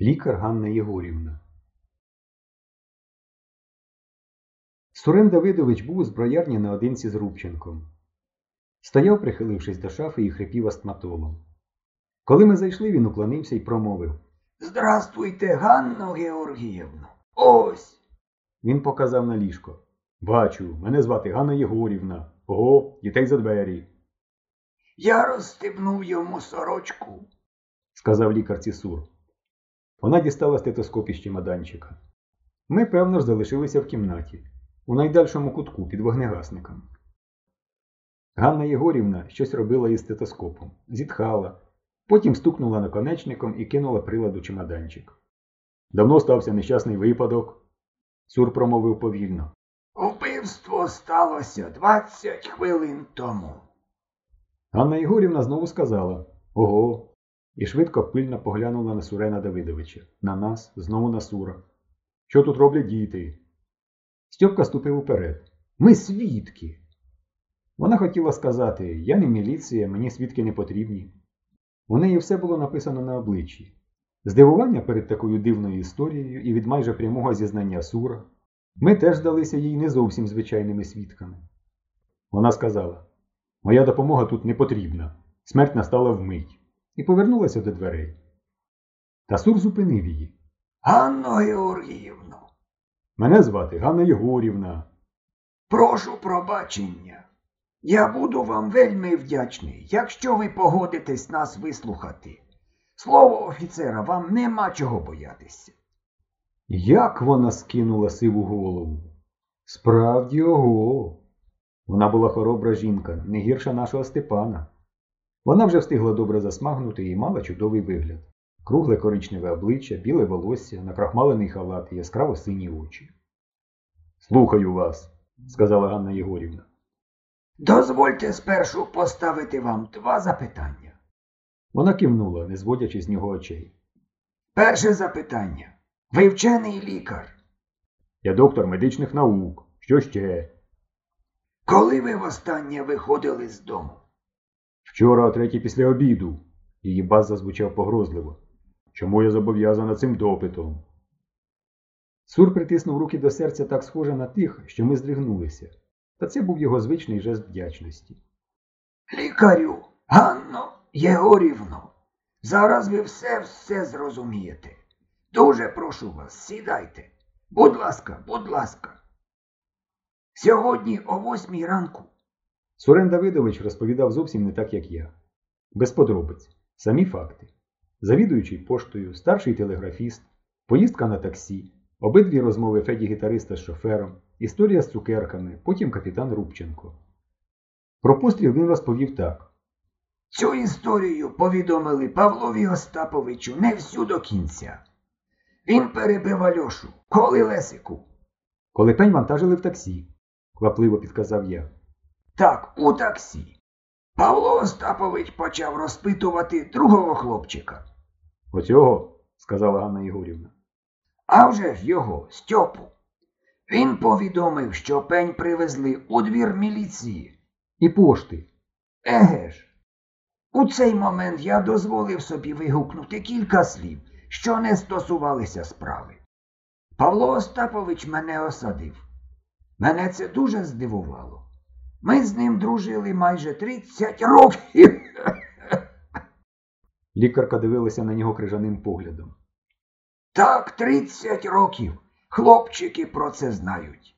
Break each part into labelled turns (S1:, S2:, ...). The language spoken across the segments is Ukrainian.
S1: Лікар Ганна Єгорівна. Сурен Давидович був у зброярні наодинці з Рубченком. Стояв, прихилившись до шафи і хрипів астматолом. Коли ми зайшли, він уклонився і промовив.
S2: Здравствуйте, Ганно Георгіївно. Ось.
S1: Він показав на ліжко. Бачу, мене звати Ганна Єгорівна. Ого, дітей за двері,
S2: Я розстебнув йому сорочку.
S1: сказав лікарці Сур. Вона дістала стетоскоп із чемоданчика. Ми, певно ж, залишилися в кімнаті, у найдальшому кутку під вогнегасником. Ганна Єгорівна щось робила із стетоскопом, зітхала, потім стукнула наконечником і кинула прилад у чемоданчик. Давно стався нещасний випадок. Сур промовив повільно.
S2: Вбивство сталося 20 хвилин тому.
S1: Ганна Єгорівна знову сказала Ого. І швидко пильно поглянула на Сурена Давидовича, на нас, знову на Сура. Що тут роблять діти? Стьопка ступив уперед. Ми свідки. Вона хотіла сказати Я не міліція, мені свідки не потрібні. У неї все було написано на обличчі. Здивування перед такою дивною історією і від майже прямого зізнання Сура. Ми теж здалися їй не зовсім звичайними свідками. Вона сказала Моя допомога тут не потрібна. Смерть настала вмить. І повернулася до дверей. Та Сур зупинив її.
S2: Ганно Георгіївно,
S1: Мене звати Ганна Єгорівна.
S2: прошу пробачення. Я буду вам вельми вдячний, якщо ви погодитесь нас вислухати. Слово офіцера, вам нема чого боятися.
S1: Як вона скинула сиву голову? Справді ого. Вона була хоробра жінка, не гірша нашого Степана. Вона вже встигла добре засмагнути і мала чудовий вигляд. Кругле коричневе обличчя, біле волосся, накрахмалений халат і яскраво сині очі. Слухаю вас, сказала Ганна Єгорівна.
S2: Дозвольте спершу поставити вам два запитання.
S1: Вона кивнула, не зводячи з нього очей.
S2: Перше запитання. Ви вчений лікар.
S1: Я доктор медичних наук. Що ще?
S2: Коли ви востаннє виходили з дому?
S1: Вчора о третій після обіду. Її бас зазвучав погрозливо. Чому я зобов'язана цим допитом? Сур притиснув руки до серця так схоже на тих, що ми здригнулися. Та це був його звичний жест вдячності.
S2: Лікарю, Ганно Єгорівно, зараз ви все все зрозумієте. Дуже прошу вас, сідайте. Будь ласка, будь ласка. Сьогодні о восьмій ранку
S1: Сурен Давидович розповідав зовсім не так, як я. Без подробиць. Самі факти. Завідуючий поштою, старший телеграфіст, поїздка на таксі, обидві розмови Феді гітариста з шофером, історія з цукерками, потім капітан Рубченко. Про постріл він розповів так.
S2: цю історію повідомили Павлові Остаповичу не всю до кінця. Він перебив Альошу, коли Лесику.
S1: Коли пень вантажили в таксі, квапливо підказав я.
S2: Так, у таксі. Павло Остапович почав розпитувати другого хлопчика.
S1: Оцього, сказала Ганна Єгорівна.
S2: А вже ж його, Стьопу. Він повідомив, що пень привезли у двір міліції.
S1: І пошти.
S2: Еге ж. У цей момент я дозволив собі вигукнути кілька слів, що не стосувалися справи. Павло Остапович мене осадив. Мене це дуже здивувало. Ми з ним дружили майже 30 років.
S1: Лікарка дивилася на нього крижаним поглядом.
S2: Так, 30 років. Хлопчики про це знають.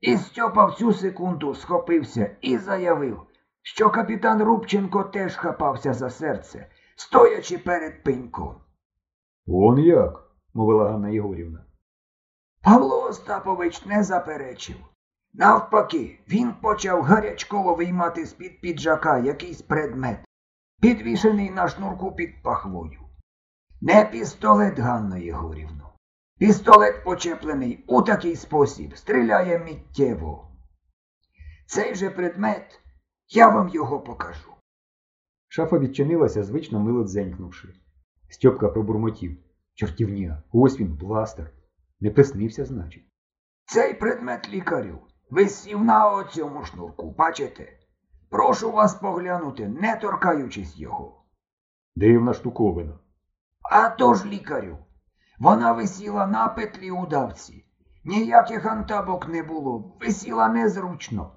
S2: І Стьопа в цю секунду схопився і заявив, що капітан Рубченко теж хапався за серце, стоячи перед пеньком.
S1: Он як? мовила Ганна Єгорівна.
S2: Павло Остапович не заперечив. Навпаки, він почав гарячково виймати з-під піджака якийсь предмет, підвішений на шнурку під пахвою. Не пістолет, Ганно Єгорівно. Пістолет, почеплений у такий спосіб, стріляє миттєво. Цей же предмет, я вам його покажу.
S1: Шафа відчинилася, звично мило дзенькнувши. Стьопка пробурмотів. Чортівня, ось він, бластер. Не приснився, значить.
S2: Цей предмет лікарю висів на оцьому шнурку, бачите? Прошу вас поглянути, не торкаючись його.
S1: Дивна штуковина.
S2: А то ж лікарю. Вона висіла на петлі удавці. Ніяких антабок не було, висіла незручно.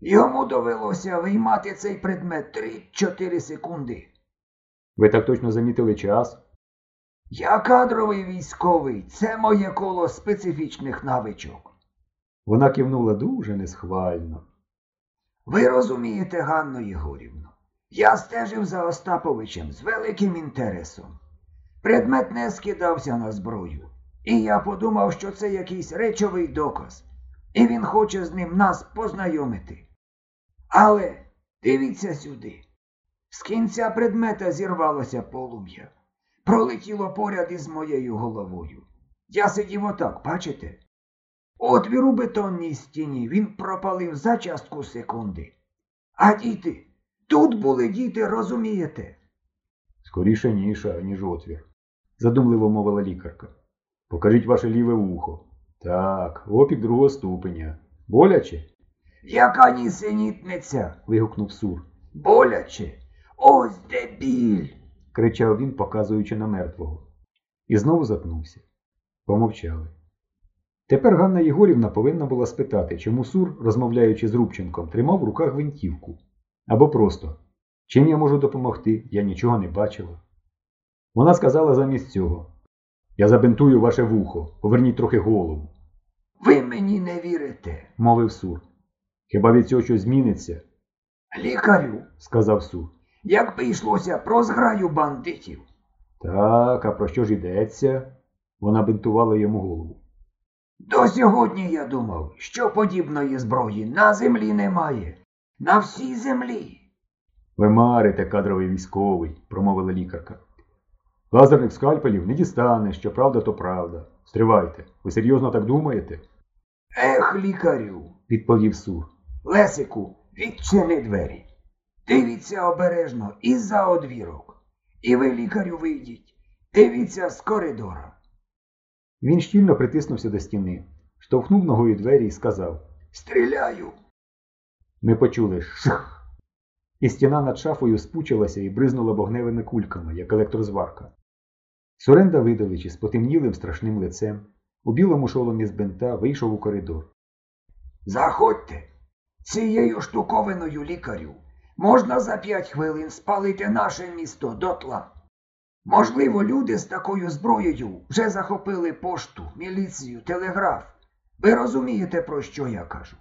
S2: Йому довелося виймати цей предмет 3-4 секунди.
S1: Ви так точно замітили час?
S2: Я кадровий військовий, це моє коло специфічних навичок.
S1: Вона кивнула дуже несхвально.
S2: Ви розумієте, Ганно Єгорівно, я стежив за Остаповичем з великим інтересом. Предмет не скидався на зброю, і я подумав, що це якийсь речовий доказ, і він хоче з ним нас познайомити. Але дивіться сюди. З кінця предмета зірвалося полум'я. Пролетіло поряд із моєю головою. Я сидів отак, бачите? Отвір у бетонній стіні він пропалив за частку секунди. А діти, тут були діти, розумієте?
S1: Скоріше ніша, ніж отвір, задумливо мовила лікарка. Покажіть ваше ліве вухо. Так, опік другого ступеня. Боляче?
S2: Яка нісенітниця?
S1: вигукнув Сур.
S2: Боляче. Ось де біль.
S1: кричав він, показуючи на мертвого. І знову затнувся. Помовчали. Тепер Ганна Єгорівна повинна була спитати, чому Сур, розмовляючи з Рубченком, тримав в руках гвинтівку. Або просто чим я можу допомогти, я нічого не бачила. Вона сказала замість цього Я забинтую ваше вухо, поверніть трохи голову,
S2: Ви мені не вірите.
S1: мовив Сур. Хіба від цього щось зміниться?
S2: Лікарю,
S1: сказав Сур.
S2: якби йшлося про зграю бандитів.
S1: Так, а про що ж йдеться? Вона бинтувала йому голову.
S2: До сьогодні я думав, що подібної зброї на землі немає. На всій землі.
S1: Ви марите, кадровий військовий, промовила лікарка. Лазерних скальпелів не дістане, що правда, то правда. Стривайте, ви серйозно так думаєте?
S2: Ех, лікарю,
S1: відповів Сур.
S2: Лесику, відчини двері. Дивіться обережно і за одвірок. І ви, лікарю, вийдіть. Дивіться з коридора.
S1: Він щільно притиснувся до стіни, штовхнув ногою двері і сказав
S2: Стріляю.
S1: Ми почули ших. І стіна над шафою спучилася і бризнула вогневими кульками, як електрозварка. Сурен Давидович із потемнілим страшним лицем у білому шоломі з бинта вийшов у коридор.
S2: Заходьте. Цією штуковиною лікарю можна за п'ять хвилин спалити наше місто дотла. Можливо, люди з такою зброєю вже захопили пошту, міліцію, телеграф. Ви розумієте, про що я кажу?